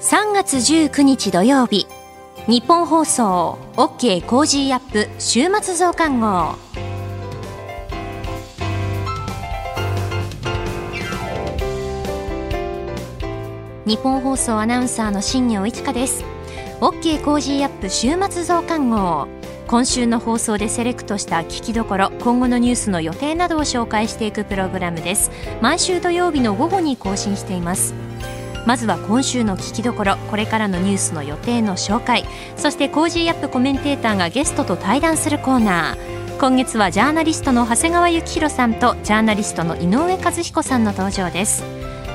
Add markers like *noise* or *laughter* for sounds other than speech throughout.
3月19日土曜日日本放送 OK コージーアップ週末増刊号。ニッポン放送アナウンサーの新行市佳です。OK コージーアップ週末増刊号。今週の放送でセレクトした聞きどころ今後のニュースの予定などを紹介していくプログラムです。毎週土曜日の午後に更新しています。まずは今週の聞きどころこれからのニュースの予定の紹介そして Cozy up コメンテーターがゲストと対談するコーナー。今月はジャーナリストの長谷川幸洋さんとジャーナリストの井上和彦さんの登場です。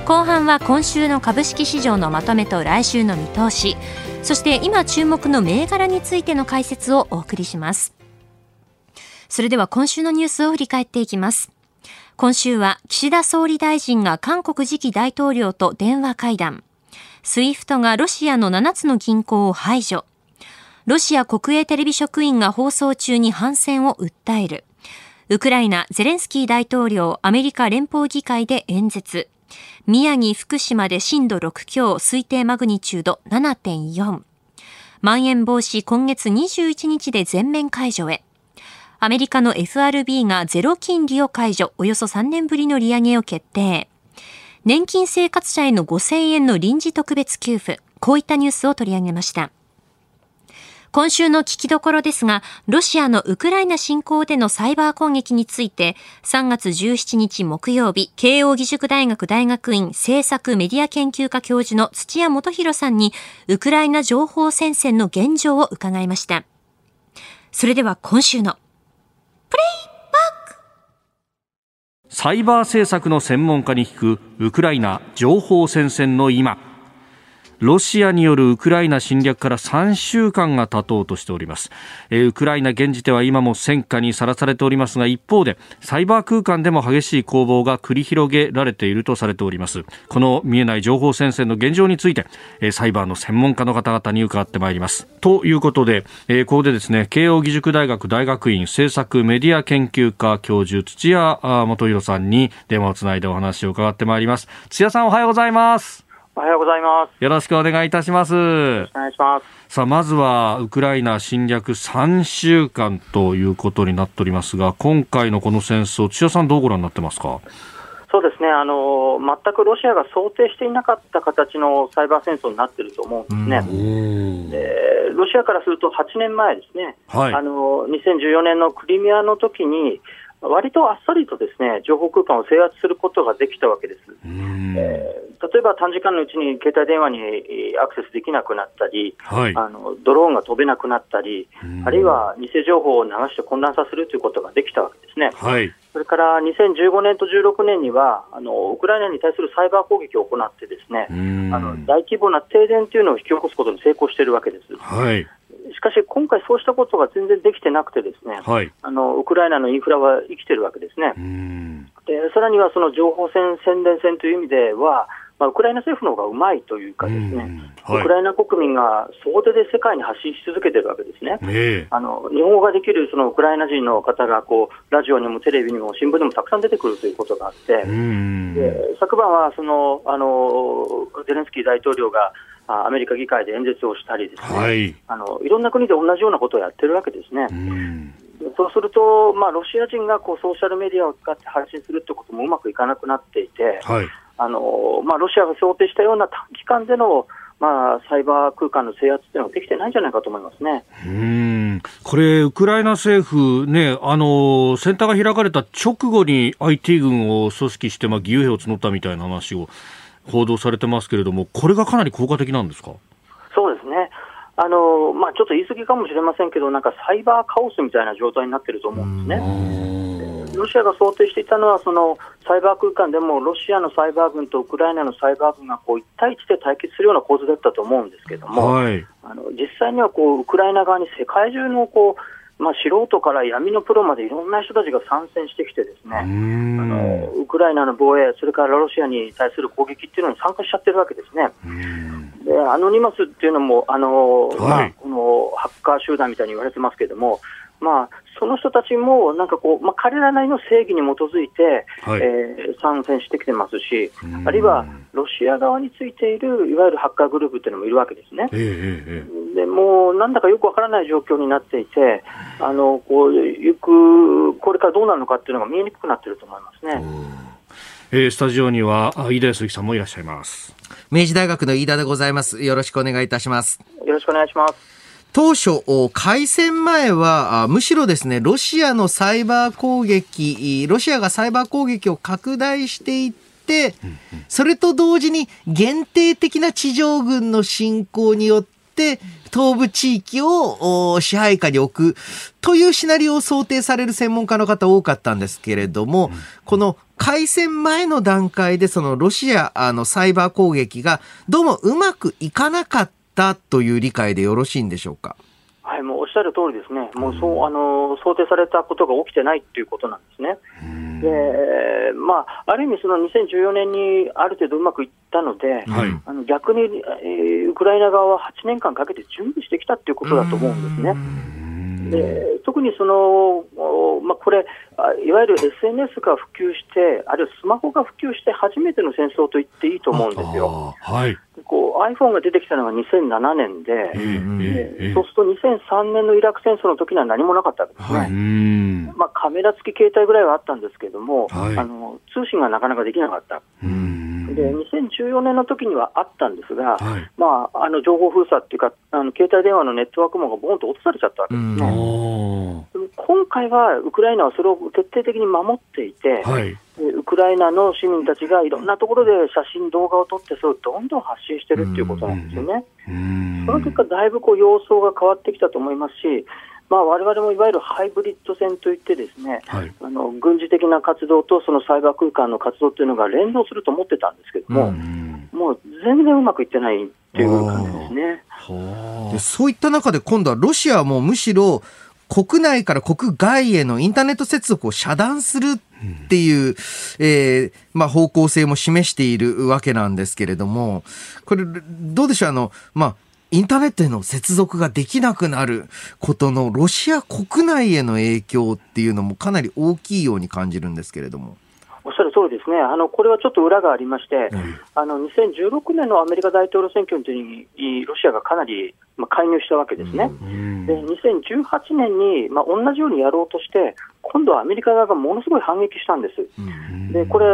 後半は今週の株式市場のまとめと来週の見通しそして今注目の銘柄についての解説をお送りします。それでは今週のニュースを振り返っていきます。今週は岸田総理大臣が韓国次期大統領と電話会談。 SWIFT がロシアの7つの銀行を排除。ロシア国営テレビ職員が放送中に反戦を訴える。ウクライナ、ゼレンスキー大統領、アメリカ連邦議会で演説。宮城、福島で震度6強、推定マグニチュード7.4。まん延防止今月21日で全面解除へ。アメリカの FRB がゼロ金利を解除、およそ3年ぶりの利上げを決定。年金生活者への5000円の臨時特別給付、こういったニュースを取り上げました。今週の聞きどころですが、ロシアのウクライナ侵攻でのサイバー攻撃について、3月17日木曜日、慶応義塾大学大学院政策メディア研究科教授の土屋元博さんに、ウクライナ情報戦線の現状を伺いました。それでは今週のサイバー政策の専門家に聞くウクライナ情報戦線の今。ロシアによるウクライナ侵略から3週間が経とうとしております、えー、ウクライナ現時では今も戦火にさらされておりますが一方でサイバー空間でも激しい攻防が繰り広げられているとされております。この見えない情報戦線の現状について、えー、サイバーの専門家の方々に伺ってまいります。ということで、えー、ここでですね慶應義塾大学大学院政策メディア研究科教授土屋元弘さんに電話をつないでお話を伺ってまいります土屋さんおはようございますおはようございます。よろしくお願いいたします。お願いします。さあ、まずは、ウクライナ侵略3週間ということになっておりますが、今回のこの戦争、千代さんどうご覧になってますか？そうですね、あの全くロシアが想定していなかった形のサイバー戦争になっていると思うんですね。でロシアからすると8年前ですね、はい、あの2014年のクリミアの時に、割とあっさりとですね情報空間を制圧することができたわけです。えー、例えば短時間のうちに携帯電話にアクセスできなくなったり、はい、あのドローンが飛べなくなったり、あるいは偽情報を流して混乱させるということができたわけですね。はい、それから2015年と16年にはあのウクライナに対するサイバー攻撃を行ってですねあの大規模な停電というのを引き起こすことに成功しているわけです。はいしかし、今回そうしたことが全然できてなくて、ですね、はい、あのウクライナのインフラは生きてるわけですね。でさらにはその情報戦、宣伝戦という意味では、まあ、ウクライナ政府の方がうまいというか、ですね、はい、ウクライナ国民が総出で世界に発信し続けてるわけですね。ねあの日本語ができるそのウクライナ人の方がこうラジオにもテレビにも新聞にもたくさん出てくるということがあって、で昨晩はそのあのゼレンスキー大統領がアメリカ議会で演説をしたりですね、はい、あのいろんな国で同じようなことをやってるわけですね。そうすると、まあ、ロシア人がこうソーシャルメディアを使って発信するということもうまくいかなくなっていて、はい、あのまあ、ロシアが想定したような短期間でのまあ、サイバー空間の制圧っていうのはできてないんじゃないかと思いますね。うん。これ、ウクライナ政府、ね、あのセンターが開かれた直後に IT 軍を組織して、まあ、義勇兵を募ったみたいな話を報道されてますけれども、これがかなり効果的なんですか？そうですね。あのまあ、ちょっと言い過ぎかもしれませんけど、なんかサイバーカオスみたいな状態になってると思うんですね。ロシアが想定していたのは、そのサイバー空間でもロシアのサイバー軍とウクライナのサイバー軍がこう1対1で対決するような構図だったと思うんですけども、はい、あの実際にはこうウクライナ側に世界中のこうまあ、素人から闇のプロまでいろんな人たちが参戦してきて、ですねあのウクライナの防衛、それからロシアに対する攻撃っていうのに参加しちゃってるわけですね。でアノニマスっていうのも、あの、はい、まあ、このハッカー集団みたいに言われてますけれども、まあ、その人たちもなんかこう、まあ、彼らなりの正義に基づいて、はい、えー、参戦してきてますし、あるいはロシア側についているいわゆるハッカーグループっていうのもいるわけですね。えー、でもうなんだかよくわからない状況になっていて、あのこう行くこれからどうなるのかっていうのが見えにくくなっていると思いますね。えー、スタジオには飯田康之さんもいらっしゃいます。明治大学の飯田でございます。よろしくお願いいたします。よろしくお願いします。当初、開戦前は、むしろですね、ロシアのサイバー攻撃、ロシアがサイバー攻撃を拡大していって、それと同時に限定的な地上軍の侵攻によって、東部地域を支配下に置くというシナリオを想定される専門家の方多かったんですけれども、この開戦前の段階でそのロシアのサイバー攻撃がどうもうまくいかなかったったという理解でよろしいんでしょうか？はい、もうおっしゃる通りですね、もうそうあの想定されたことが起きてないっていうことなんですね。でまあ、ある意味、その2014年にある程度うまくいったので、はい、あの逆に、えー、ウクライナ側は8年間かけて準備してきたっていうことだと思うんですね。で特にその、まあ、これ、いわゆる SNS が普及して、あるいはスマホが普及して初めての戦争と言っていいと思うんですよ。はい、こう iPhone が出てきたのが2007年で、えー、そうすると2003年のイラク戦争の時には何もなかったわけですね。はい、まあ、カメラ付き携帯ぐらいはあったんですけれども、はい、あの通信がなかなかできなかった。で2014年の時にはあったんですが、はい、まあ、あの情報封鎖っていうか、あの携帯電話のネットワーク網がボンと落とされちゃったわけですね。今回はウクライナはそれを徹底的に守っていて、はい、ウクライナの市民たちがいろんなところで写真、動画を撮って、それをどんどん発信してるっていうことなんですよね。その結果、だいぶこう様相が変わってきたと思いますし、まあ、我々もいわゆるハイブリッド戦といってですね、はい、あの軍事的な活動とそのサイバー空間の活動というのが連動すると思ってたんですけども、もう全然うまくいってないっていう感じですね。でそういった中で今度はロシアもむしろ国内から国外へのインターネット接続を遮断するっていう、うん、えー、まあ、方向性も示しているわけなんですけれども、これ、どうでしょう？あの、まあ、インターネットへの接続ができなくなることのロシア国内への影響っていうのもかなり大きいように感じるんですけれども。おっしゃる通りですね、あのこれはちょっと裏がありまして、うん、あの2016年のアメリカ大統領選挙の時に、ロシアがかなり、まあ、介入したわけですね、うん、で2018年に、まあ、同じようにやろうとして、今度はアメリカ側がものすごい反撃したんです、でこれ、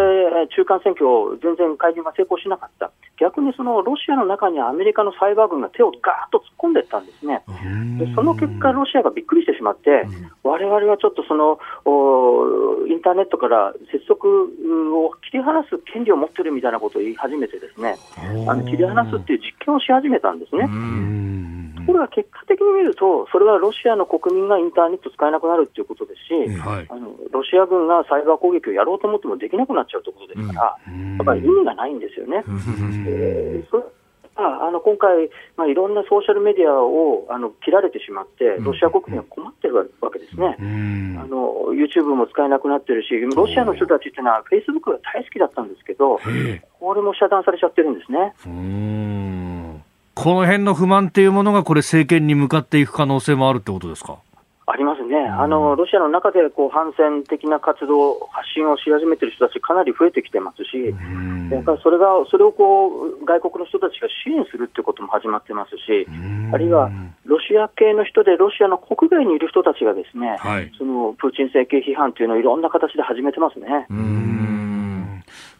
中間選挙、全然介入が成功しなかった、逆にそのロシアの中にアメリカのサイバー軍が手をガーッと突っ込んでいったんですね、でその結果、ロシアがびっくりしてしまって、われわれはちょっとそのインターネットから接続を切り離す権利を持ってるみたいなことを言い始めて、ですね。あの切り離すっていう実験をし始めたんですね。ところが結果的に見ると、それはロシアの国民がインターネット使えなくなるということですし、はい、あのロシア軍がサイバー攻撃をやろうと思ってもできなくなっちゃうということですから、うん、やっぱり意味がないんですよね。えー、それあの今回、まあ、いろんなソーシャルメディアをあの切られてしまって、ロシア国民は困ってるわけですね、うん、あの YouTube も使えなくなってるし、ロシアの人たちっていうのは、フェイスブックが大好きだったんですけど、これも遮断されちゃってるんですね。この辺の不満っていうものが、これ、政権に向かっていく可能性もあるってことですか？ありますね、あのロシアの中でこう反戦的な活動、発信をし始めている人たち、かなり増えてきてますし、やっぱりそれがそれをこう外国の人たちが支援するということも始まってますし、あるいはロシア系の人で、ロシアの国外にいる人たちが、ですね、はい、そのプーチン政権批判というのをいろんな形で始めてますね。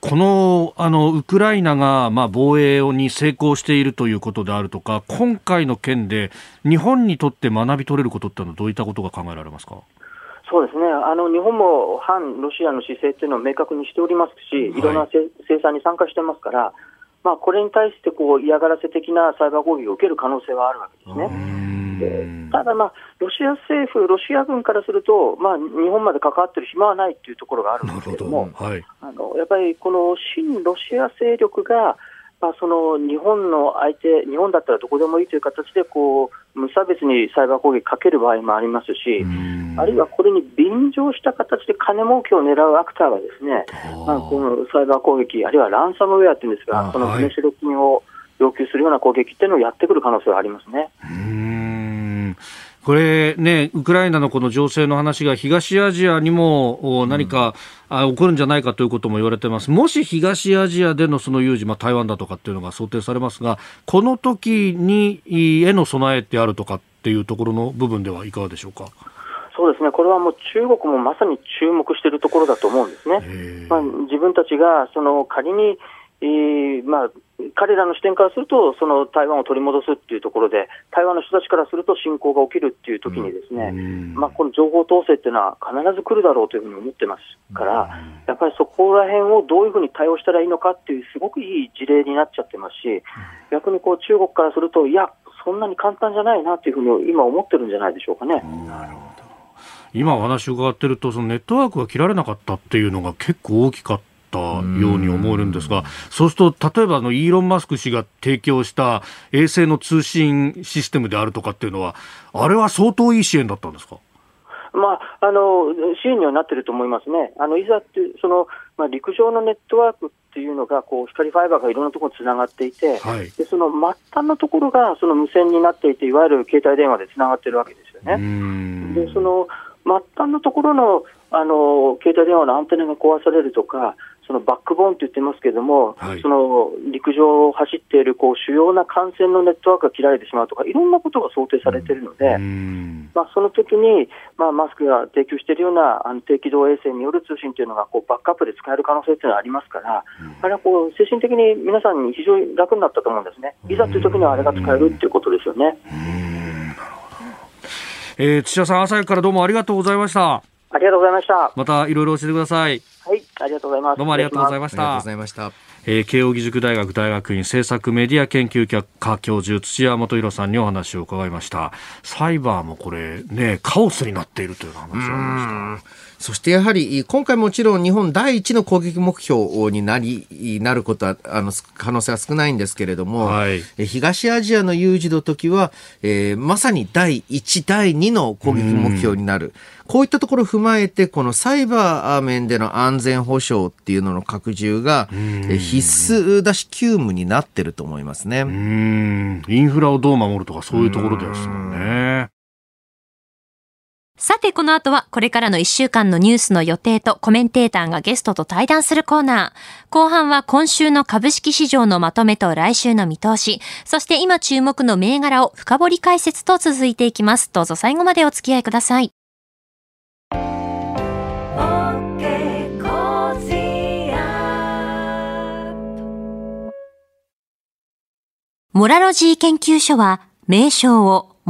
このあのウクライナが、まあ、防衛に成功しているということであるとか、今回の件で日本にとって学び取れることってのは、どういったことが考えられますか？そうですねあの日本も反ロシアの姿勢っていうのを明確にしておりますし、いろんな制裁に参加してますから、まあ、これに対してこう嫌がらせ的なサイバー攻撃を受ける可能性はあるわけですね。ただ、まあ、ロシア政府、ロシア軍からすると、まあ、日本まで関わってる暇はないというところがあるんですけれども、はい、あのやっぱりこの親ロシア勢力が、まあ、その日本の相手、日本だったらどこでもいいという形でこう無差別にサイバー攻撃かける場合もありますし、あるいはこれに便乗した形で金儲けを狙うアクターがですね、まあ、このサイバー攻撃、あるいはランサムウェアっていうんですが、その身代金を要求するような攻撃っていうのをやってくる可能性はありますね。これね、ウクライナのこの情勢の話が東アジアにも何か、うん、あ起こるんじゃないかということも言われてます。もし東アジアでのその有事、まあ、台湾だとかっていうのが想定されますが、この時にへの備えってあるとかっていうところの部分ではいかがでしょうか？そうですね、これはもう中国もまさに注目しているところだと思うんですね。まあ、自分たちがその仮にえーまあ、彼らの視点からすると、その台湾を取り戻すっていうところで、台湾の人たちからすると侵攻が起きるっていう時にですね、まあ、この情報統制っていうのは必ず来るだろうというふうに思ってますから、やっぱりそこら辺をどういうふうに対応したらいいのかっていう、すごくいい事例になっちゃってますし、逆にこう中国からすると、いや、そんなに簡単じゃないなっていうふうに今思ってるんじゃないでしょうかね。なるほど今お話を伺ってると、そのネットワークが切られなかったっていうのが結構大きかった。ったように思えるんですが、そうすると、例えばあのイーロン・マスク氏が提供した衛星の通信システムであるとかっていうのは、あれは相当いい支援だったんですか？まあ、あの支援にはなってると思いますね、あのいざってその、まあ、陸上のネットワークっていうのがこう、光ファイバーがいろんなところにつながっていて、はい、でその末端のところがその無線になっていて、いわゆる携帯電話でつながってるわけですよね。でその末端のところのあの携帯電話のアンテナが壊されるとか、そのバックボーンと言ってますけれども、はい、その陸上を走っているこう主要な幹線のネットワークが切られてしまうとか、いろんなことが想定されているので、まあ、その時に、まあ、マスクが提供しているようなあの低軌道衛星による通信というのがこうバックアップで使える可能性というのはありますから、あれはこう精神的に皆さんに非常に楽になったと思うんですね、いざという時にはあれが使えるということですよね。えー、土屋さん、朝からどうもありがとうございました。ありがとうございました。またいろいろ教えてください。はい、ありがとうございます。どうもありがとうございました。ありがとうございました。えー、慶應義塾大学大学院政策メディア研究科教授土屋元弘さんにお話を伺いましたサイバーもこれねカオスになっているという話がありましたそしてやはり、今回もちろん日本第一の攻撃目標になり、なることは、あの、可能性は少ないんですけれども、はい、東アジアの有事の時は、えー、まさに第一、第二の攻撃目標になる。こういったところを踏まえて、このサイバー面での安全保障っていうのの拡充が、必須だし、急務になってると思いますね。インフラをどう守るとか、そういうところですもんね。さて、この後はこれからの1週間のニュースの予定とコメンテーターがゲストと対談するコーナー。後半は今週の株式市場のまとめと来週の見通し、そして今注目の銘柄を深掘り解説と続いていきます。どうぞ最後までお付き合いください。モラロジー研究所は名称を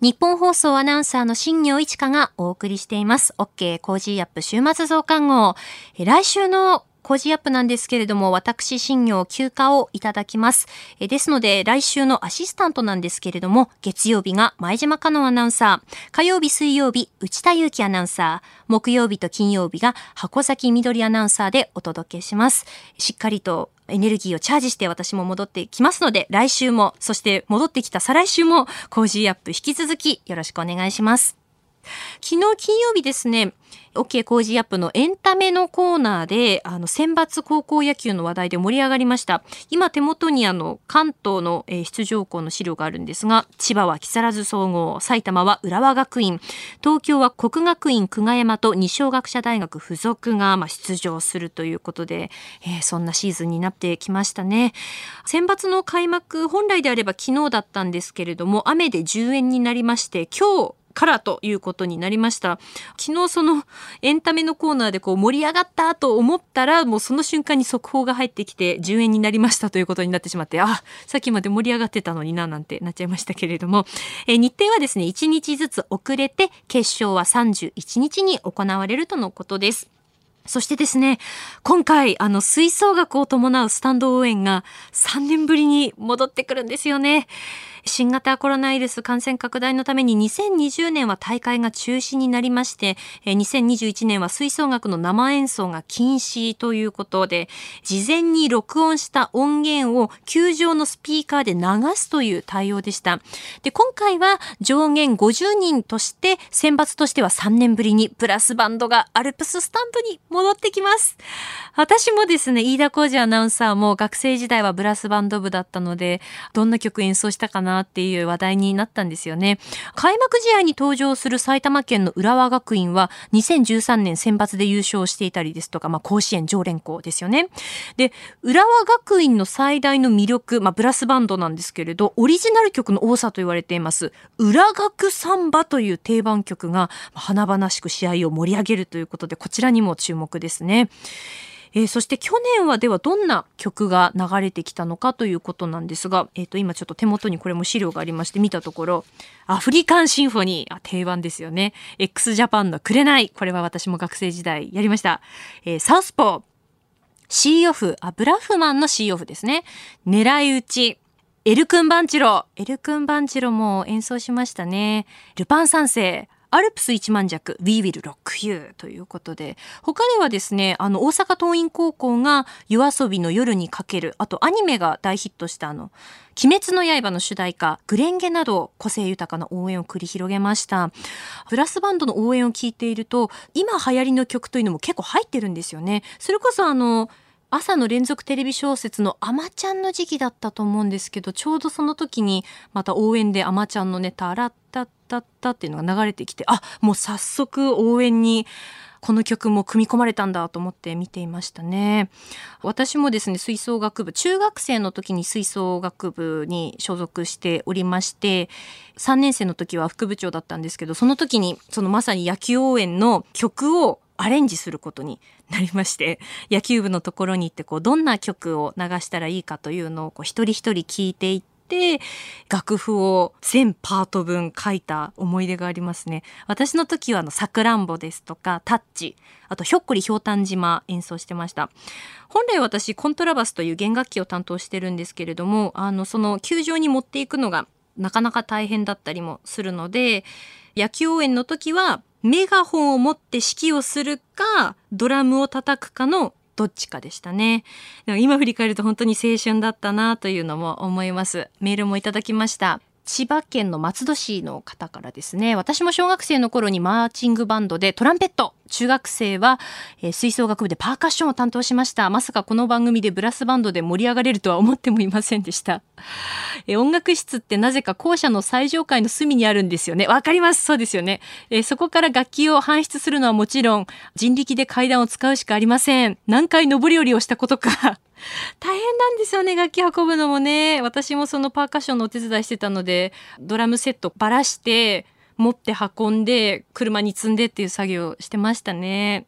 ニッポン放送アナウンサーの新行市佳がお送りしています。OK コージーアップ週末増刊号。来週の Cozy up なんですけれども、私、新行休暇をいただきます。えですので、来週のアシスタントなんですけれども、月曜日が前島花音アナウンサー、火曜日、水曜日、内田雄基アナウンサー、木曜日と金曜日が箱崎みどりアナウンサーでお届けします。しっかりとエネルギーをチャージして私も戻ってきますので、来週も、そして戻ってきた再来週も、 Cozy up 引き続きよろしくお願いします。昨日金曜日ですね、OK 工事アップのエンタメのコーナーで、あの、選抜高校野球の話題で盛り上がりました。今手元にあの、関東の、出場校の資料があるんですが、千葉は木更津総合、埼玉は浦和学院、東京は国学院久我山と二松学舎大学附属が、ま、出場するということで、えー、そんなシーズンになってきましたね。選抜の開幕、本来であれば昨日だったんですけれども、雨で10円になりまして、今日、からということになりました。昨日そのエンタメのコーナーでこう盛り上がったと思ったらもうその瞬間に速報が入ってきて10円になりましたということになってしまって、あ、さっきまで盛り上がってたのにななんてなっちゃいましたけれども、え日程はですね、1日ずつ遅れて決勝は31日に行われるとのことです。そしてですね、今回、あの、吹奏楽を伴うスタンド応援が3年ぶりに戻ってくるんですよね。新型コロナウイルス感染拡大のために2020年は大会が中止になりまして、2021年は吹奏楽の生演奏が禁止ということで、事前に録音した音源を球場のスピーカーで流すという対応でした。で、今回は上限50人として選抜としては3年ぶりにブラスバンドがアルプススタンドに戻ってきます。私もですね、飯田浩二アナウンサーも学生時代はブラスバンド部だったので、どんな曲演奏したかななっていう話題になったんですよね。開幕試合に登場する埼玉県の浦和学院は2013年選抜で優勝していたりですとか、まあ、甲子園常連校ですよね。で、浦和学院の最大の魅力、まあ、ブラスバンドなんですけれど、オリジナル曲の多さと言われています、裏学サンバという定番曲が華々しく試合を盛り上げるということで、こちらにも注目ですね。えー、そして去年はではどんな曲が流れてきたのかということなんですが、え、ー、と今ちょっと手元にこれも資料がありまして見たところ、アフリカンシンフォニー、あ定番ですよね。x ジャパンの紅、これは私も学生時代やりました。えー、サウスポー、シーオフ、あ、ブラフマンのシーオフですね。狙い撃ち、エルクンバンチロ。エルクンバンチロも演奏しましたね。ルパン三世。アルプス一万弱 We Will Rock You ということで他ではですねあの大阪桐蔭高校が夜遊びの夜にかけるあとアニメが大ヒットしたあの鬼滅の刃の主題歌グレンゲなど個性豊かな応援を繰り広げました。ブラスバンドの応援を聞いていると今流行りの曲というのも結構入ってるんですよね。それこそあの朝の連続テレビ小説のあまちゃんの時期だったと思うんですけど、ちょうどその時にまた応援であまちゃんのネタ、洗ったったったっていうのが流れてきて、あ、もう早速応援にこの曲も組み込まれたんだと思って見ていましたね。私もですね、吹奏楽部、中学生の時に吹奏楽部に所属しておりまして、3年生の時は副部長だったんですけど、その時にそのまさに野球応援の曲をアレンジすることになりまして野球部のところに行ってこうどんな曲を流したらいいかというのをこう一人一人聞いていって楽譜を全パート分書いた思い出がありますね。私の時はあのさくらんぼですとかタッチあとひょっこりひょうたん島演奏してました。本来私コントラバスという弦楽器を担当してるんですけれどもあのその球場に持っていくのがなかなか大変だったりもするので野球応援の時はメガホンを持って指揮をするか、ドラムを叩くかのどっちかでしたね。でも今振り返ると本当に青春だったなというのも思います。メールもいただきました。千葉県の松戸市の方からですね私も小学生の頃にマーチングバンドでトランペット。中学生は、えー、吹奏楽部でパーカッションを担当しました。まさかこの番組でブラスバンドで盛り上がれるとは思ってもいませんでした、えー、音楽室ってなぜか校舎の最上階の隅にあるんですよね。わかります。そうですよね、えー、そこから楽器を搬出するのはもちろん人力で階段を使うしかありません。何回上り下りをしたことか。大変なんですよね楽器運ぶのもね。私もそのパーカッションのお手伝いしてたのでドラムセットばらして持って運んで車に積んでっていう作業してましたね。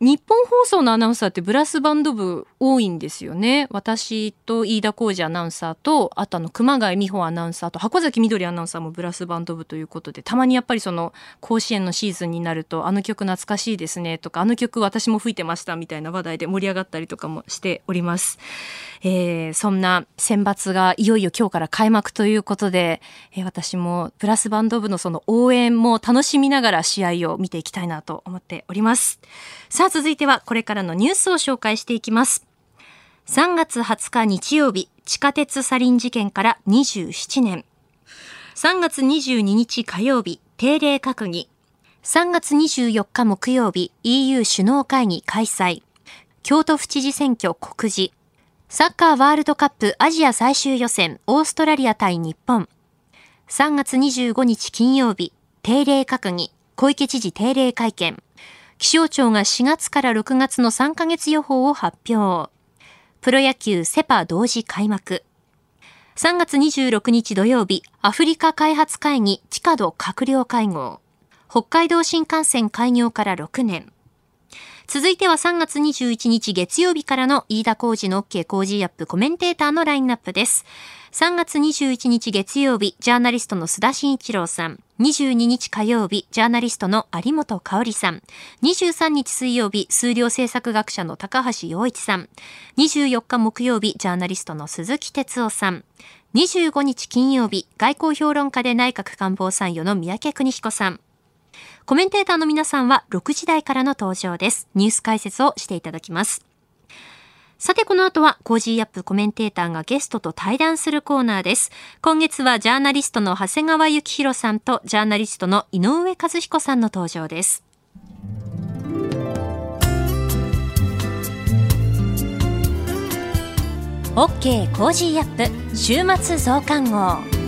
日本放送のアナウンサーってブラスバンド部多いんですよね。私と飯田浩二アナウンサーと、あとあの熊谷美穂アナウンサーと箱崎みどりアナウンサーもブラスバンド部ということで、たまにやっぱりその甲子園のシーズンになると、あの曲懐かしいですねとか、あの曲私も吹いてましたみたいな話題で盛り上がったりとかもしております。えー、そんな選抜がいよいよ今日から開幕ということで、えー、私もブラスバンド部のその応援も楽しみながら試合を見ていきたいなと思っております。さあ続いてはこれからのニュースを紹介していきます。3月20日日曜日、地下鉄サリン事件から27年。3月22日火曜日、定例閣議。3月24日木曜日、EU 首脳会議開催。京都府知事選挙告示。サッカーワールドカップアジア最終予選オーストラリア対日本。3月25日金曜日、定例閣議、小池知事定例会見。気象庁が4月から6月の3ヶ月予報を発表。プロ野球セパ同時開幕。3月26日土曜日、アフリカ開発会議地下度閣僚会合。北海道新幹線開業から6年。続いては3月21日月曜日からの飯田浩二の OK 工事アップコメンテーターのラインナップです。3月21日月曜日、ジャーナリストの須田慎一郎さん。22日火曜日、ジャーナリストの有本香里さん。23日水曜日、数量政策学者の高橋洋一さん。24日木曜日、ジャーナリストの鈴木哲夫さん。25日金曜日、外交評論家で内閣官房参与の三宅邦彦さん。コメンテーターの皆さんは6時台からの登場です。ニュース解説をしていただきます。さてこの後は Cozy up コメンテーターがゲストと対談するコーナーです。今月はジャーナリストの長谷川幸洋さんとジャーナリストの井上和彦さんの登場です。OK コージーアップ週末増刊号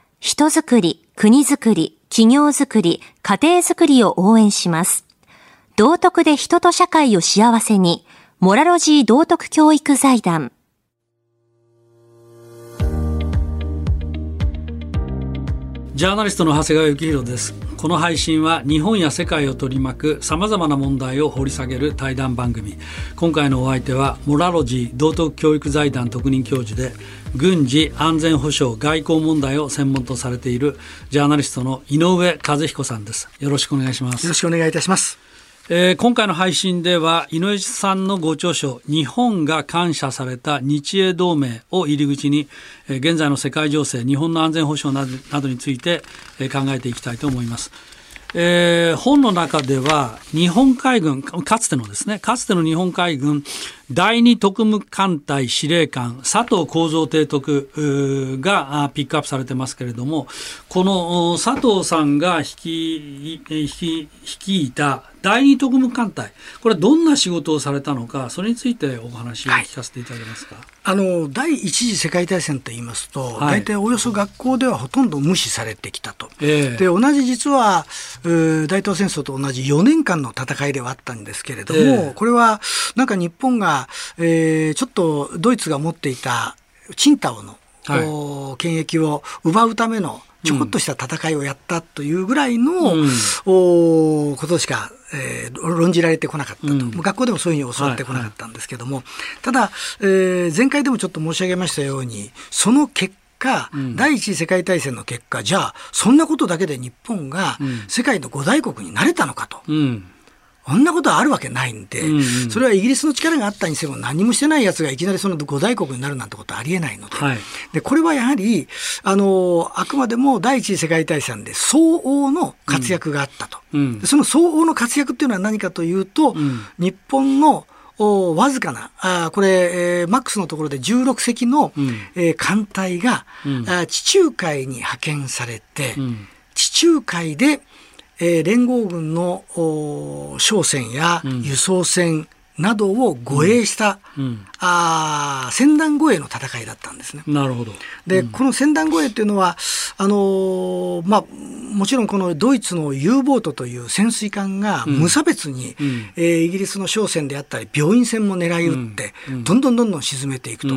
人づくり、国づくり、企業づくり、家庭づくりを応援します。道徳で人と社会を幸せに、モラロジー道徳教育財団。ジャーナリストの長谷川幸宏です。この配信は日本や世界を取り巻くさまざまな問題を掘り下げる対談番組。今回のお相手はモラロジー道徳教育財団特任教授で軍事安全保障外交問題を専門とされているジャーナリストの井上和彦さんです。よろしくお願いします。よろしくお願いいたします。えー、今回の配信では井上さんのご著書「日本が感謝された日英同盟」を入り口に、えー、現在の世界情勢日本の安全保障などなどについて、えー、考えていきたいと思います。えー、本の中では日本海軍かつてのですねかつての日本海軍第二特務艦隊司令官佐藤幸三提督がピックアップされてますけれどもこの佐藤さんが率いた第二特務艦隊これはどんな仕事をされたのかそれについてお話を聞かせていただけますか、はい、あの第一次世界大戦といいますと、はい、大体およそ学校ではほとんど無視されてきたと、えー、で同じ実は大東戦争と同じ4年間の戦いではあったんですけれども、えー、これはなんか日本が、えー、ちょっとドイツが持っていたチンタオの、はい、権益を奪うためのちょこっとした戦いをやったというぐらいの、うん、おことしか、えー、論じられてこなかったと、うん、学校でもそういうふうに教わってこなかったんですけども、はいはい、ただ、えー、前回でもちょっと申し上げましたようにその結果、うん、第一次世界大戦の結果じゃあそんなことだけで日本が世界の五大国になれたのかと。うんこんなことあるわけないんで、うんうん、それはイギリスの力があったにせよ何もしてないやつがいきなりその五大国になるなんてことはありえないので。はい、でこれはやはりあのあくまでも第一次世界大戦で相応の活躍があったと、うん、その相応の活躍っていうのは何かというと、うん、日本のわずかな、あこれ、えー、マックスのところで16隻の、うん、えー、艦隊が、うん、あ地中海に派遣されて、うん、地中海で、えー、連合軍の商船や輸送船などを護衛した、うん、あ船団護衛の戦いだったんですね。なるほど。で、うん、この船団護衛っていうのは、あのー、まあ、もちろんこのドイツの U ボートという潜水艦が無差別に、うん、えー、イギリスの商船であったり病院船も狙い撃って、どんどんどんどん沈めていくと。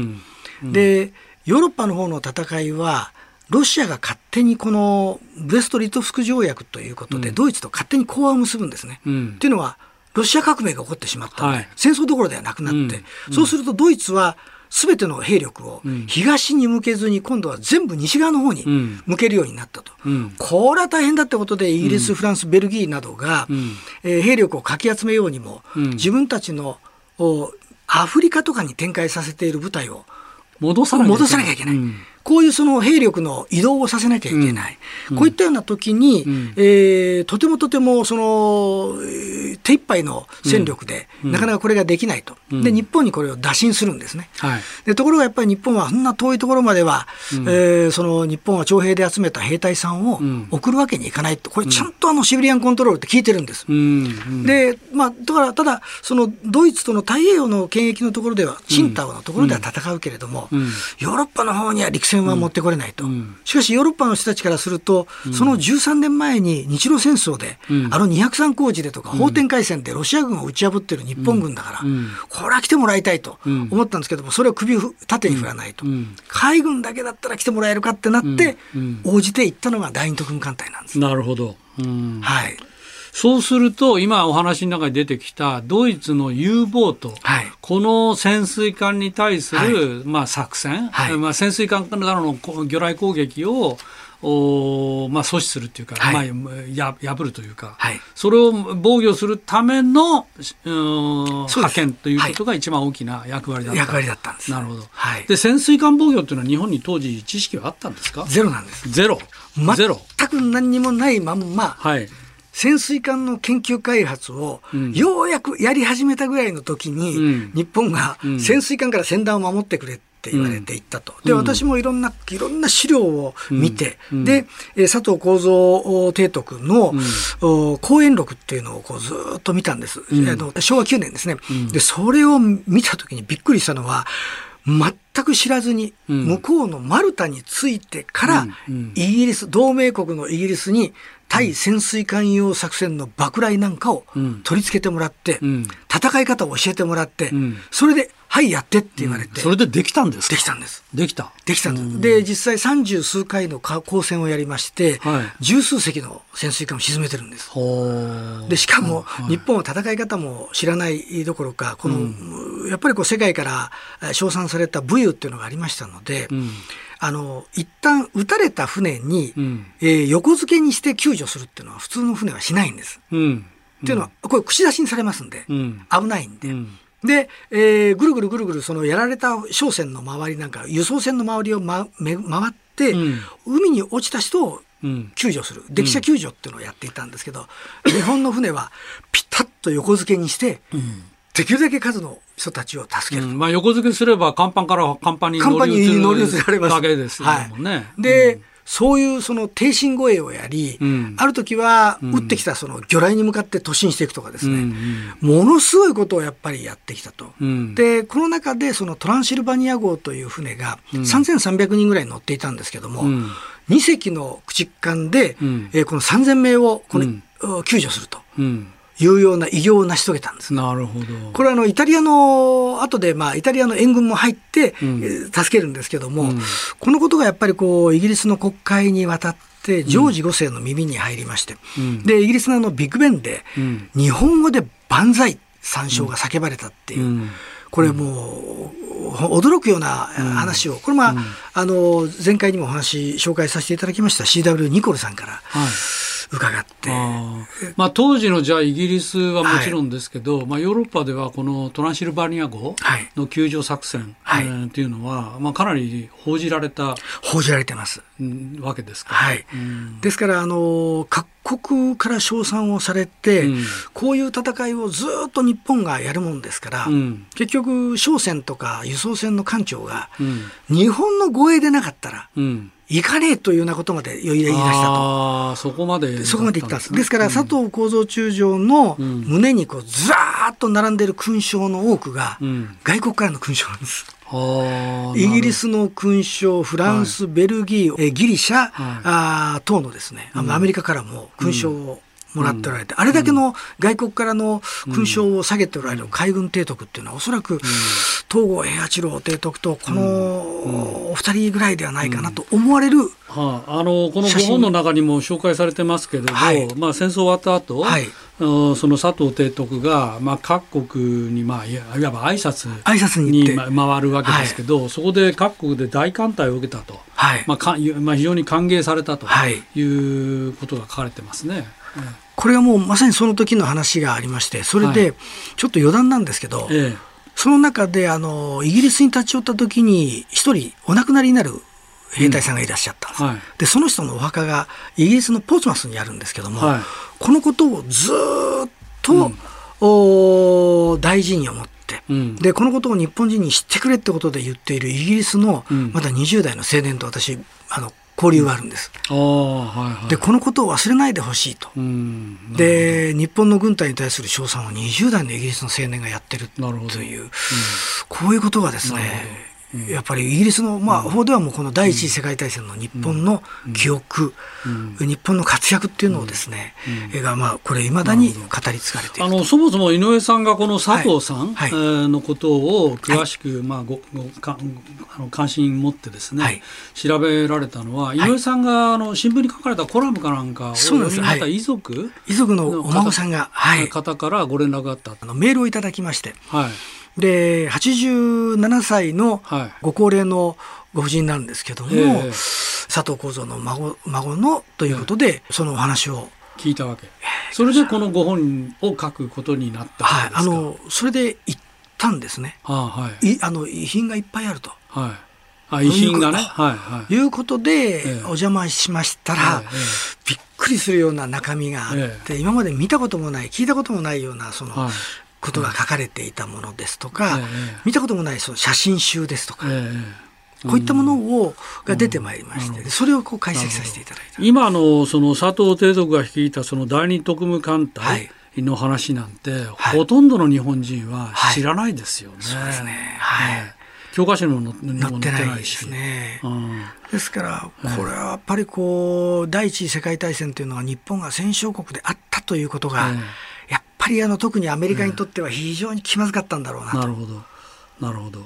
で、ヨーロッパの方の戦いは、ロシアが勝手にこのブレスト・リトフスク条約ということで、ドイツと勝手に講和を結ぶんですね。うん、っていうのは、ロシア革命が起こってしまった。ので、はい、戦争どころではなくなって、うん、そうするとドイツはすべての兵力を東に向けずに今度は全部西側の方に向けるようになったと、うん、これは大変だってことでイギリス、フランス、ベルギーなどが、うん、えー、兵力をかき集めようにも、自分たちのアフリカとかに展開させている部隊を戻さなきゃいけない。こういうその兵力の移動をさせなきゃいけない、うん、こういったような時に、うん、えー、とてもとてもその手一杯の戦力で、うん、なかなかこれができないと、で日本にこれを打診するんですね、はい、でところがやっぱり日本はそんな遠いところまでは、うん、えー、その日本は徴兵で集めた兵隊さんを送るわけにいかないと、これ、ちゃんとあのシビリアンコントロールって聞いてるんです。で、まあ、だからただ、そのドイツとの太平洋の権益のところでは、チンタオのところでは戦うけれども、ヨーロッパの方には陸戦は持ってこれないと、しかしヨーロッパの人たちからすると、その13年前に日露戦争で、あの203工事でとか、法天海戦でロシア軍を打ち破ってる日本軍だから、これは来てもらいたいと思ったんですけども、それを首を縦に振らないと、海軍だけだったら来てもらえるかってなって、応じていったのが第二特務艦隊なんです。なるほど、はい、そうすると、今お話の中に出てきたドイツの U ボート、はい、この潜水艦に対する、はい、まあ、作戦、はい、まあ、潜水艦からの魚雷攻撃をおまあ、阻止するというか、はい、まあ、や破るというか、はい、それを防御するための派遣ということが一番大きな役割だった、役割だったんです。なるほど、で潜水艦防御というのは日本に当時知識はあったんですか？ゼロなんです。ゼロ。ゼロ。全く何にもないまんま、はい、潜水艦の研究開発を、ようやくやり始めたぐらいの時に、うん、日本が潜水艦から船団を守ってくれって言われていったと。で、私もいろんな、いろんな資料を見て、で、佐藤幸三提督の、講演録っていうのをこうずっと見たんです。あの昭和9年ですね。で、それを見た時にびっくりしたのは、全く知らずに、向こうのマルタに着いてから、イギリス、同盟国のイギリスに対潜水艦用作戦の爆雷なんかを取り付けてもらって、戦い方を教えてもらって、それではい、やってって言われて、うん、それでできたんですできたんです。できた。できたんです。で、実際三十数回の交戦をやりまして、はい、十数隻の潜水艦を沈めてるんです。で、しかも、はい、日本は戦い方も知らないどころか、この、うん、やっぱりこう世界から称賛された武勇っていうのがありましたので、うん。あの一旦撃たれた船に、うん、えー、横付けにして救助するっていうのは普通の船はしないんです。うん、っていうのはこれ口出しにされますんで、うん、危ないんで。で、えー、ぐるぐるぐるぐるそのやられた商船の周りなんか輸送船の周りを、ま、め回って、うん、海に落ちた人を救助する、うん、溺者救助っていうのをやっていたんですけど、うん、日本の船はピタッと横付けにして、できるだけ数の人たちを助ける、まあ、横付けすれば甲板から甲板に乗り移るだけですよね。はい、で、そういうその挺身護衛をやり、うん、ある時は撃ってきたその魚雷に向かって突進していくとかですね、うんものすごいことをやっぱりやってきたと。うん、で、この中でそのトランシルバニア号という船が3300人ぐらい乗っていたんですけども、うん、2隻の駆逐艦で、うん、えー、この3000名をこの、救助すると。いうような偉業を成し遂げたんです。なるほど。これはあのイタリアの後でまあイタリアの援軍も入って、うん、助けるんですけども、うん、このことがやっぱりこうイギリスの国会に渡ってジョージ5世の耳に入りまして、うん、でイギリスのあのビッグベンで、日本語で万歳参照が叫ばれたっていう。これもう驚くような話を、これまあ、あの前回にもお話紹介させていただきました CW ニコルさんから、はい伺って。まあ、当時のじゃあイギリスはもちろんですけど、はい、まあ、ヨーロッパではこのトランシルバニア号の救助作戦、はい、えー、っていうのは、まあ、かなり報じられた報じられてます、わけですか、はい、ですからあの各国から称賛をされて、うん、こういう戦いをずっと日本がやるもんですから、うん、結局商船とか輸送船の艦長が、日本の護衛でなかったら、うん行かねえというようなことまで言い出したと。あそこまで、そこまで言ったんです。ですから、佐藤幸三中将の胸にこうずらーっと並んでる勲章の多くが、外国からの勲章なんです。イギリスの勲章、フランス、ベルギー、ギリシャ、あ等のですね、アメリカからも勲章をもらっておられて、うん、あれだけの外国からの勲章を下げておられる海軍提督っていうのは、おそらく東郷平八郎提督とこのお二人ぐらいではないかなと思われる、はあ、あのこのご本の中にも紹介されてますけれども、はい、まあ、戦争終わった後、はい、その佐藤提督が、まあ、各国に、まあ、いわば挨拶挨拶に回るわけですけど、はい、そこで各国で大艦隊を受けたと、はい。まあかまあ、非常に歓迎されたということが書かれてますね。うんこれはもうまさにその時の話がありましてそれでちょっと余談なんですけど、はい、その中であのイギリスに立ち寄った時に一人お亡くなりになる兵隊さんがいらっしゃったんです、うんはい、でその人のお墓がイギリスのポーツマスにあるんですけども、はい、このことをずっと、うん、お大事に思って、うん、でこのことを日本人に知ってくれってことで言っているイギリスのまだ20代の青年と私あの交流があるんです。はいはい、でこのことを忘れないでほしいと。で日本の軍隊に対する称賛を20代のイギリスの青年がやってるという、こういうことがですねやっぱりイギリスの、まあ、法ではもうこの第一次世界大戦の日本の記憶、日本の活躍っていうのをですね、が、まあ、これ、いまだに語り継がれているあのそもそも井上さんがこの佐藤さん、のことを詳しく、まあ、ごごかあの関心持ってですね、はい、調べられたのは、井上さんがあの新聞に書かれたコラムかなんかを読みた遺族、遺族のお孫さんが、はい、方からご連絡があった。あのメールをいただきまして。はいで87歳のご高齢のご婦人なんですけども、はい、佐藤幸三の孫孫のということで、そのお話を。聞いたわけ。それでこのご本を書くことになったはい、あのそれで行ったんですね、はい、いあの遺品がいっぱいあると。はい。あ遺品がね？はいはい。いうことで、お邪魔しましたら、びっくりするような中身があって、今まで見たこともない、聞いたこともないような、その、ことが書かれていたものですとか、見たこともないその写真集ですとか、こういったものをが出てまいりまして、それをこう解析させていただいた。今のその佐藤帝族が率いたその第二特務艦隊の話なんて、ほとんどの日本人は知らないですよね。そうですね、はい。教科書にも載ってないし。ですね。うん、ですから、これはやっぱりこう、第一次世界大戦というのは日本が戦勝国であったということが、ぱりあの特にアメリカにとっては非常に気まずかったんだろうなと。なるほどなるほど。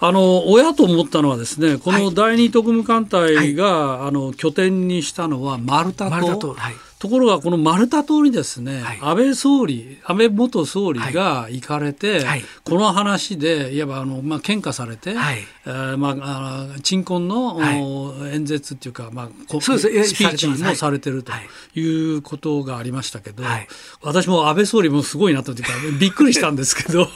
あの親と思ったのはですね、この第二特務艦隊が、はい、あの拠点にしたのはマルタ島。はい、ところがこのマルタ島にですね、はい、安倍総理、安倍元総理が行かれて、この話でいわばあのまあ喧嘩されて、はい、えー、まああ鎮魂の、演説っていうかまあスピーチもされてるとい。うことがありましたけど、私も安倍総理もすごいなというかびっくりしたんですけど。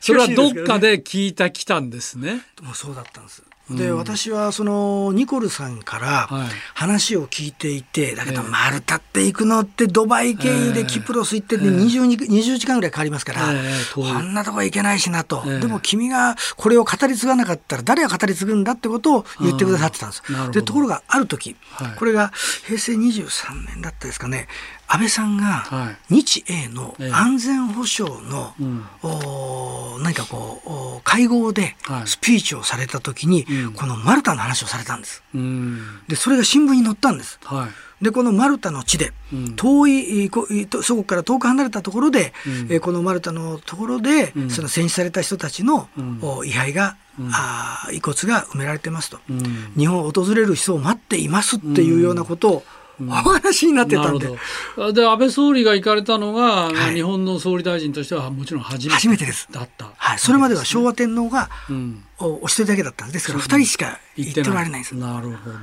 それはどっかで聞いたきたんですね。もうそうだったんです。で、うん、私はそのニコルさんから話を聞いていて、はい、だけどマルタって行くのってドバイ経由でキプロス行ってて 20, 20時間ぐらいかかりますから、えー、あんなとこ行けないしなと、えー、でも君がこれを語り継がなかったら誰が語り継ぐんだってことを言ってくださってたんです。でところがある時、はい、これが平成23年だったですかね安倍さんが日英の安全保障の、お何かこう会合でスピーチをされた時に、このマルタの話をされたんです。でそれが新聞に載ったんです。でこのマルタの地で、遠いそこから遠く離れたところで、えこのマルタのところで、その戦死された人たちの、位牌が、あ遺骨が埋められてますと、日本を訪れる人を待っていますっていうようなことを、お話になってたんで。で、安倍総理が行かれたのが、はい、日本の総理大臣としてはもちろん初めて。です。だった。はい。それまでは昭和天皇が、うん、お一人だけだったんです。から、二人しか行ってられないんです。なるほど。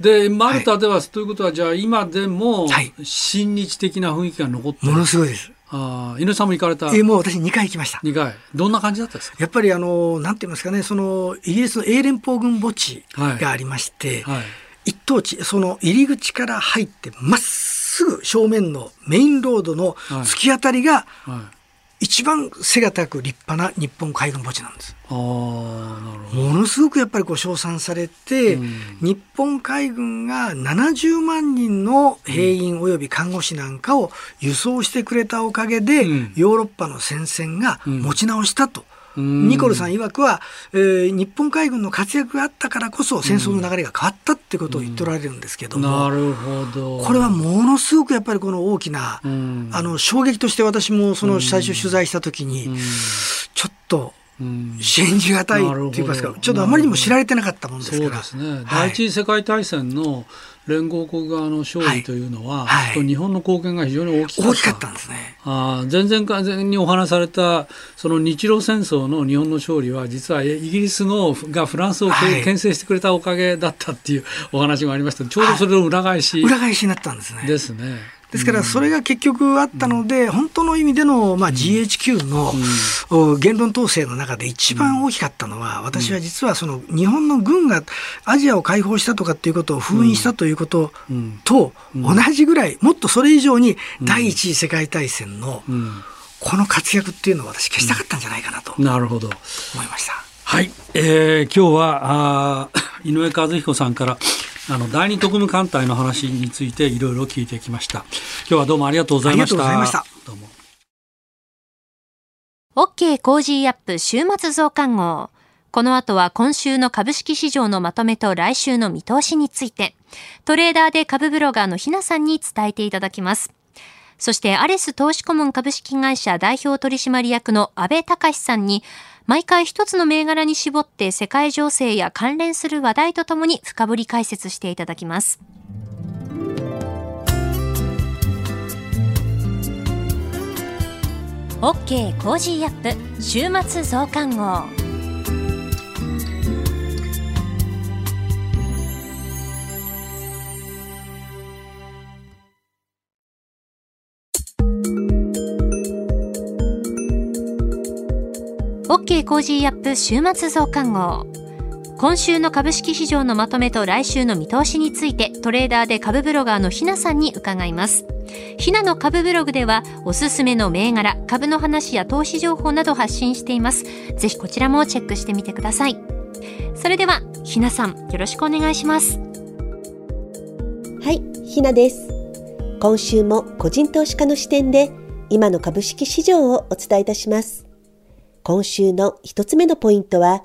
で、マルタでは、はい、ということは、じゃあ今でも、親日的な雰囲気が残ってる、ものすごいです。あ犬さんも行かれた。えもう私2回行きました。2回。どんな感じだったですか？やっぱりあのなんて言いますかねそのイギリスの英連邦軍墓地がありまして、はいはい一等地その入り口から入ってまっすぐ正面のメインロードの突き当たりが、一番背が高く立派な日本海軍墓地なんです。ものすごくやっぱりこう称賛されて、うん、日本海軍が70万人の兵員及び看護師なんかを輸送してくれたおかげで、うん、ヨーロッパの戦線が持ち直したと。ニコルさん曰くは、えー、日本海軍の活躍があったからこそ戦争の流れが変わったってことを言っておられるんですけども、なるほど。これはものすごくやっぱりこの大きな、あの衝撃として私もその最初取材した時に、ちょっと。信じがたいって言いますか、ちょっとあまりにも知られてなかったもんですから。そうですね。第一次世界大戦の連合国側の勝利というのは、はい。はい、日本の貢献が非常に大きかった。大きかったんですね。あ全然完全にお話されたその日露戦争の日本の勝利は実はイギリスのがフランスを、はい、牽制してくれたおかげだったっていうお話がありました。ちょうどそれの裏返し、裏返しになったんですね。ですねですからそれが結局あったので、本当の意味での、まあ、GHQ の、言論統制の中で一番大きかったのは、私は実はその日本の軍がアジアを解放したとかっていうことを封印したということと同じぐらい、もっとそれ以上に第一次世界大戦の、この活躍っていうのを消したかったんじゃないかなと、なるほど。思いました。はい、えー、今日はあ *coughs* 井上和彦さんからあの第二特務艦隊の話についていろいろ聞いてきました。今日はどうもありがとうございました。ありがとうございました。どうも。OK コージーアップ週末増刊号。この後は今週の株式市場のまとめと来週の見通しについて。トレーダーで株ブロガーのひなさんに伝えていただきますそしてアレス投資顧問株式会社代表取締役の安倍隆さんに毎回一つの銘柄に絞って世界情勢や関連する話題とともに深掘り解説していただきます。OK コージーアップ週末増刊号。OK コージーアップ週末増刊号。今週の株式市場のまとめと来週の見通しについてトレーダーで株ブロガーのひなさんに伺います。ひなの株ブログではおすすめの銘柄、株の話や投資情報など発信しています。ぜひこちらもチェックしてみてください。それではひなさんよろしくお願いします。はい、ひなです。今週も個人投資家の視点で今の株式市場をお伝えいたします。今週の一つ目のポイントは、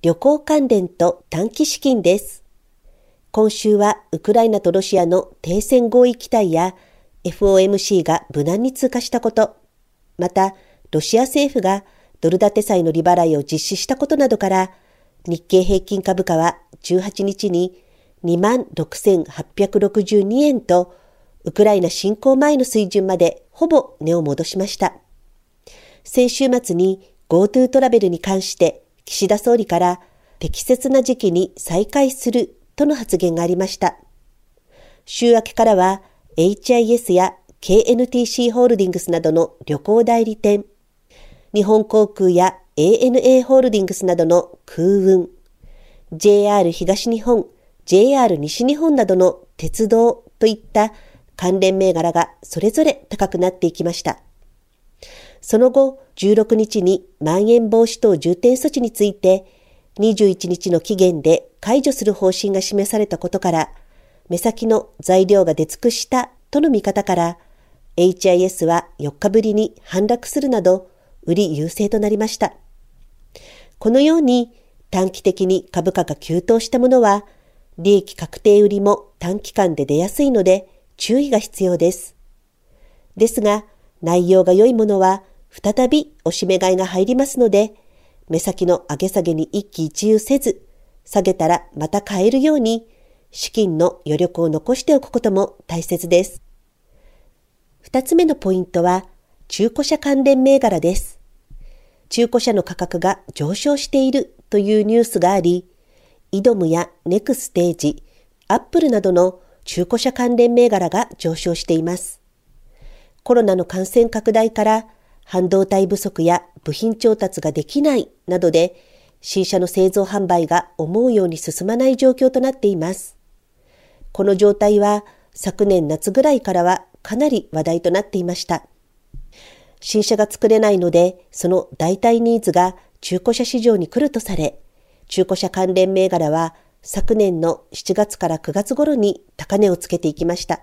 旅行関連と短期資金です。今週はウクライナとロシアの停戦合意期待や FOMC が無難に通過したこと、またロシア政府がドル建て債の利払いを実施したことなどから日経平均株価は18日に26,862円とウクライナ侵攻前の水準までほぼ値を戻しました。先週末に GoTo トラベルに関して岸田総理から適切な時期に再開するとの発言がありました。週明けからは HIS や KNTC ホールディングスなどの旅行代理店、日本航空や ANA ホールディングスなどの空運、JR 東日本、JR 西日本などの鉄道といった関連銘柄がそれぞれ高くなっていきました。その後、16日にまん延防止等重点措置について、21日の期限で解除する方針が示されたことから、目先の材料が出尽くしたとの見方から、HIS は4日ぶりに反落するなど、売り優勢となりました。このように短期的に株価が急騰したものは、利益確定売りも短期間で出やすいので注意が必要です。ですが、内容が良いものは再びおしめ買いが入りますので、目先の上げ下げに一喜一憂せず、下げたらまた買えるように、資金の余力を残しておくことも大切です。二つ目のポイントは、中古車関連銘柄です。中古車の価格が上昇しているというニュースがあり、イドムやネクステージ、アップルなどの中古車関連銘柄が上昇しています。コロナの感染拡大から半導体不足や部品調達ができないなどで新車の製造販売が思うように進まない状況となっています。この状態は昨年夏ぐらいからはかなり話題となっていました。新車が作れないので、その代替ニーズが中古車市場に来るとされ、中古車関連銘柄は昨年の7月から9月頃に高値をつけていきました。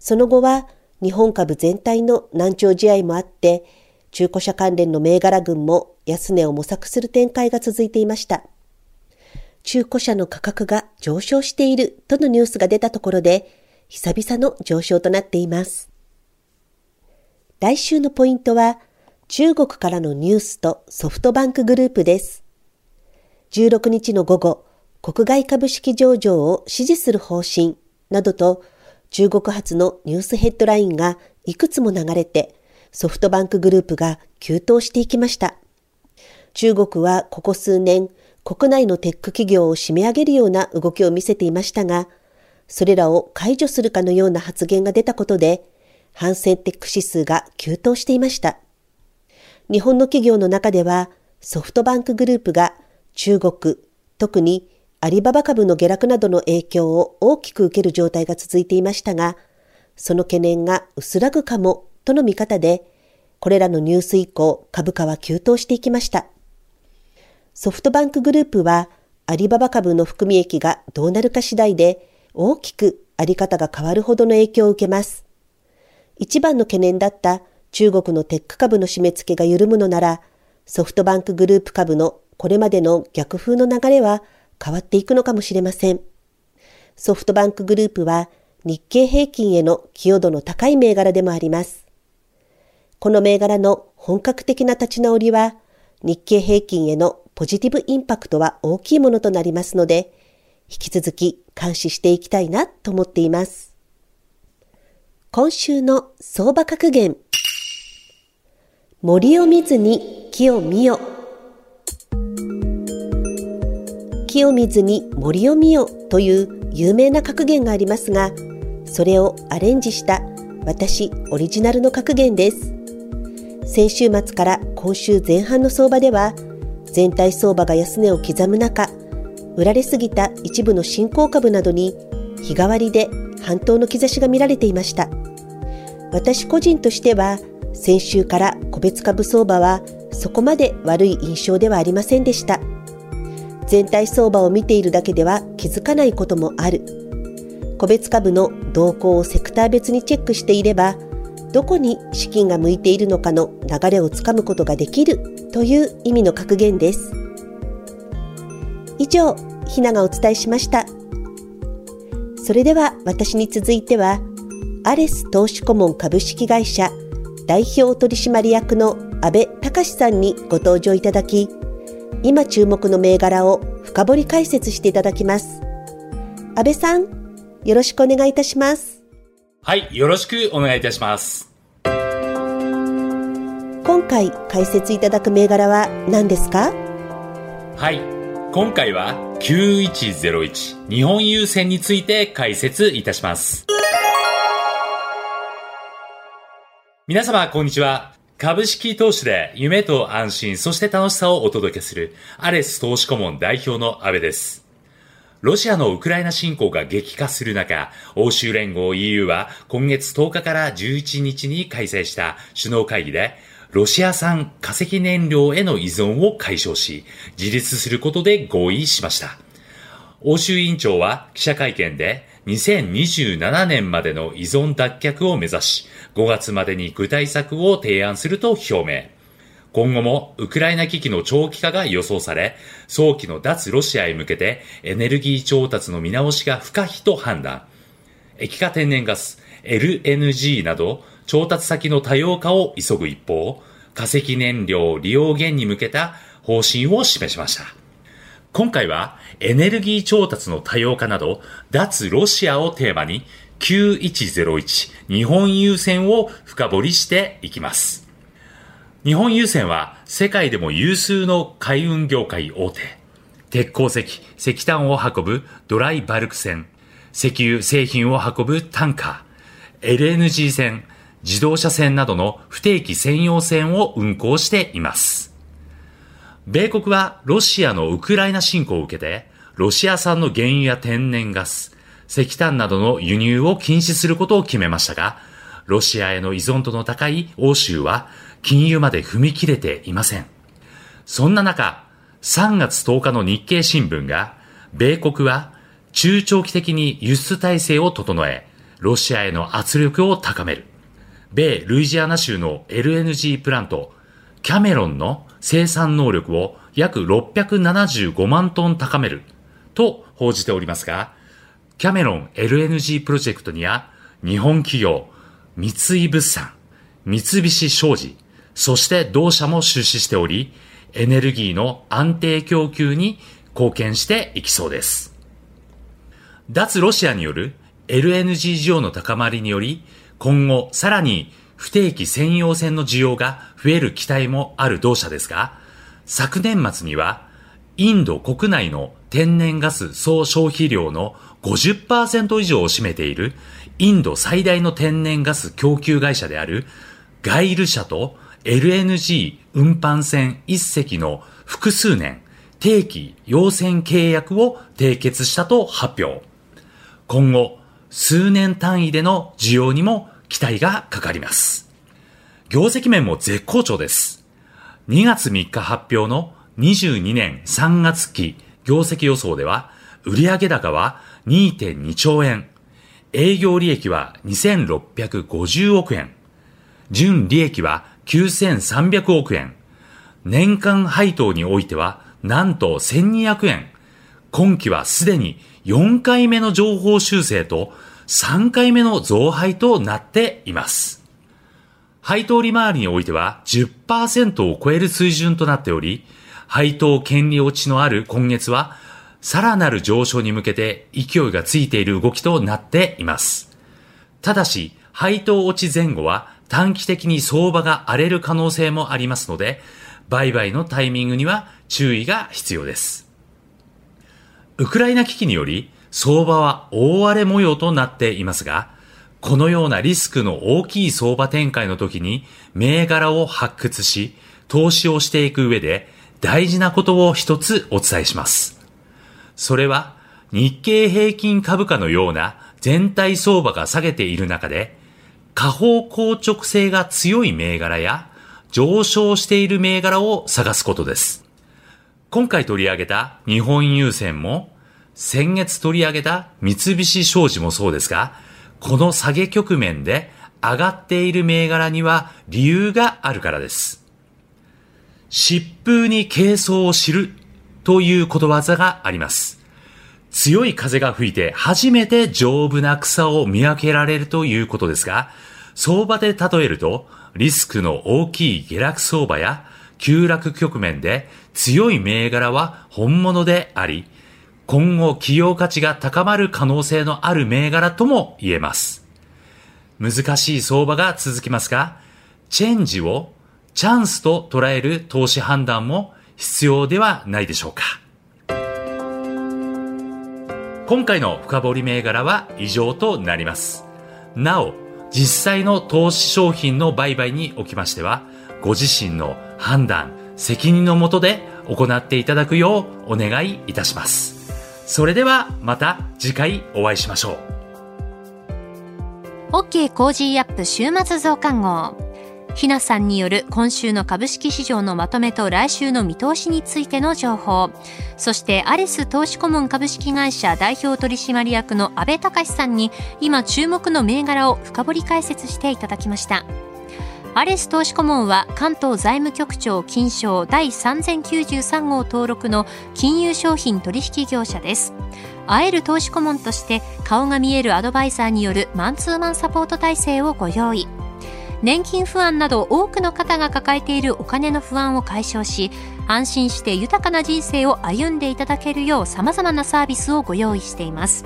その後は日本株全体の難聴試合もあって、中古車関連の銘柄群も安値を模索する展開が続いていました。中古車の価格が上昇しているとのニュースが出たところで、久々の上昇となっています。来週のポイントは、中国からのニュースとソフトバンクグループです。16日の午後、国外株式上場を支持する方針などと中国発のニュースヘッドラインがいくつも流れて、ソフトバンクグループが急騰していきました。中国はここ数年、国内のテック企業を締め上げるような動きを見せていましたが、それらを解除するかのような発言が出たことで、反戦テック指数が急騰していました。日本の企業の中では、ソフトバンクグループが中国、特にアリババ株の下落などの影響を大きく受ける状態が続いていましたが、その懸念が薄らぐかもとの見方で、これらのニュース以降、株価は急騰していきました。ソフトバンクグループは、アリババ株の含み益がどうなるか次第で、大きくあり方が変わるほどの影響を受けます。一番の懸念だった中国のテック株の締め付けが緩むのなら、ソフトバンクグループ株のこれまでの逆風の流れは変わっていくのかもしれません。ソフトバンクグループは日経平均への寄与度の高い銘柄でもあります。この銘柄の本格的な立ち直りは日経平均へのポジティブインパクトは大きいものとなりますので、引き続き監視していきたいなと思っています。今週の相場格言。森を見ずに木を見よ。木を見ずに森を見よという有名な格言がありますが、それをアレンジした私オリジナルの格言です。先週末から今週前半の相場では、全体相場が安値を刻む中、売られすぎた一部の新興株などに日替わりで半島の兆しが見られていました。私個人としては先週から個別株相場はそこまで悪い印象ではありませんでした。全体相場を見ているだけでは気づかないこともある。個別株の動向をセクター別にチェックしていれば、どこに資金が向いているのかの流れをつかむことができるという意味の格言です。以上、ひながお伝えしました。それでは私に続いては、アレス投資顧問株式会社代表取締役の安倍隆さんにご登場いただき、今注目の銘柄を深掘り解説していただきます。安倍さん、よろしくお願いいたします。はい、よろしくお願いいたします。今回解説いただく銘柄は何ですか？はい、今回は9101日本郵船について解説いたします。皆様、こんにちは。株式投資で夢と安心、そして楽しさをお届けする、アレス投資顧問代表の安倍です。ロシアのウクライナ侵攻が激化する中、欧州連合 EU は今月10日から11日に開催した首脳会議で、ロシア産化石燃料への依存を解消し、自立することで合意しました。欧州委員長は記者会見で、2027年までの依存脱却を目指し、5月までに具体策を提案すると表明。今後もウクライナ危機の長期化が予想され、早期の脱ロシアへ向けてエネルギー調達の見直しが不可避と判断。液化天然ガス、LNG など調達先の多様化を急ぐ一方、化石燃料利用減に向けた方針を示しました。今回はエネルギー調達の多様化など、脱ロシアをテーマに、9101日本郵船を深掘りしていきます。日本郵船は世界でも有数の海運業界大手。鉄鉱石、石炭を運ぶドライバルク船、石油製品を運ぶタンカー、LNG 船、自動車船などの不定期専用船を運航しています。米国はロシアのウクライナ侵攻を受けて、ロシア産の原油や天然ガス、石炭などの輸入を禁止することを決めましたが、ロシアへの依存度の高い欧州は禁輸まで踏み切れていません。そんな中、3月10日の日経新聞が、米国は中長期的に輸出体制を整え、ロシアへの圧力を高める。米ルイジアナ州の LNG プラント、キャメロンの生産能力を約675万トン高めると報じておりますが、キャメロン LNG プロジェクトには日本企業、三井物産、三菱商事、そして同社も出資しており、エネルギーの安定供給に貢献していきそうです。脱ロシアによる LNG 需要の高まりにより、今後さらに不定期専用船の需要が増える期待もある同社ですが、昨年末にはインド国内の天然ガス総消費量の50%以上を占めているインド最大の天然ガス供給会社であるガイル社と LNG 運搬船一隻の複数年定期要船契約を締結したと発表。今後、数年単位での需要にも期待がかかります。業績面も絶好調です。2月3日発表の22年3月期業績予想では、売上高は2.2兆円、営業利益は2650億円、純利益は9300億円、年間配当においてはなんと1200円。今期はすでに4回目の情報修正と3回目の増配となっています。配当利回りにおいては10%を超える水準となっており、配当権利落ちのある今月は、さらなる上昇に向けて勢いがついている動きとなっています。ただし、配当落ち前後は短期的に相場が荒れる可能性もありますので、売買のタイミングには注意が必要です。ウクライナ危機により相場は大荒れ模様となっていますが、このようなリスクの大きい相場展開の時に銘柄を発掘し、投資をしていく上で大事なことを一つお伝えします。それは日経平均株価のような全体相場が下げている中で、下方硬直性が強い銘柄や上昇している銘柄を探すことです。今回取り上げた日本郵船も、先月取り上げた三菱商事もそうですが、この下げ局面で上がっている銘柄には理由があるからです。疾風に軽装を知るということわざがあります。強い風が吹いて初めて丈夫な草を見分けられるということですが、相場で例えると、リスクの大きい下落相場や急落局面で強い銘柄は本物であり、今後企業価値が高まる可能性のある銘柄とも言えます。難しい相場が続きますが、チェンジをチャンスと捉える投資判断も必要ではないでしょうか。今回の深掘り銘柄は以上となります。なお、実際の投資商品の売買におきましては、ご自身の判断、責任のもとで行っていただくようお願いいたします。それではまた次回お会いしましょう。OK コージーアップ週末増刊号。ひなさんによる今週の株式市場のまとめと来週の見通しについての情報。そしてアレス投資顧問株式会社代表取締役の阿部隆さんに今注目の銘柄を深掘り解説していただきました。アレス投資顧問は関東財務局長金商第3093号登録の金融商品取引業者です。会える投資顧問として顔が見えるアドバイザーによるマンツーマンサポート体制をご用意。年金不安など多くの方が抱えているお金の不安を解消し、安心して豊かな人生を歩んでいただけるよう様々なサービスをご用意しています。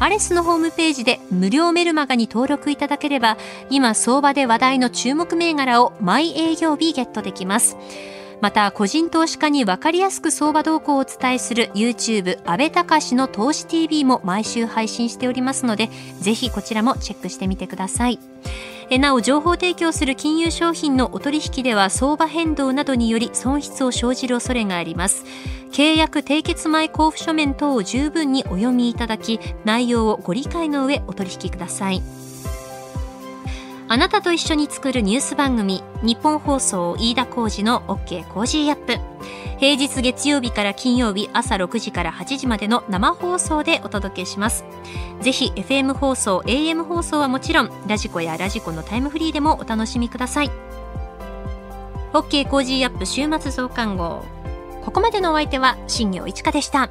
アレスのホームページで無料メルマガに登録いただければ、今相場で話題の注目銘柄を毎営業日ゲットできます。また、個人投資家にわかりやすく相場動向をお伝えする YouTube 安倍隆の投資 TV も毎週配信しておりますので、ぜひこちらもチェックしてみてください。なお情報提供する金融商品のお取引では相場変動などにより損失を生じる恐れがあります。契約締結前交付書面等を十分にお読みいただき内容をご理解の上お取引ください。あなたと一緒に作るニュース番組日本放送飯田浩二の OK コージーアップ。平日月曜日から金曜日朝6時から8時までの生放送でお届けします。ぜひ FM 放送 AM 放送はもちろん radiko や radiko のタイムフリーでもお楽しみください。OK コージーアップ週末増刊号。ここまでのお相手は新行市佳でした。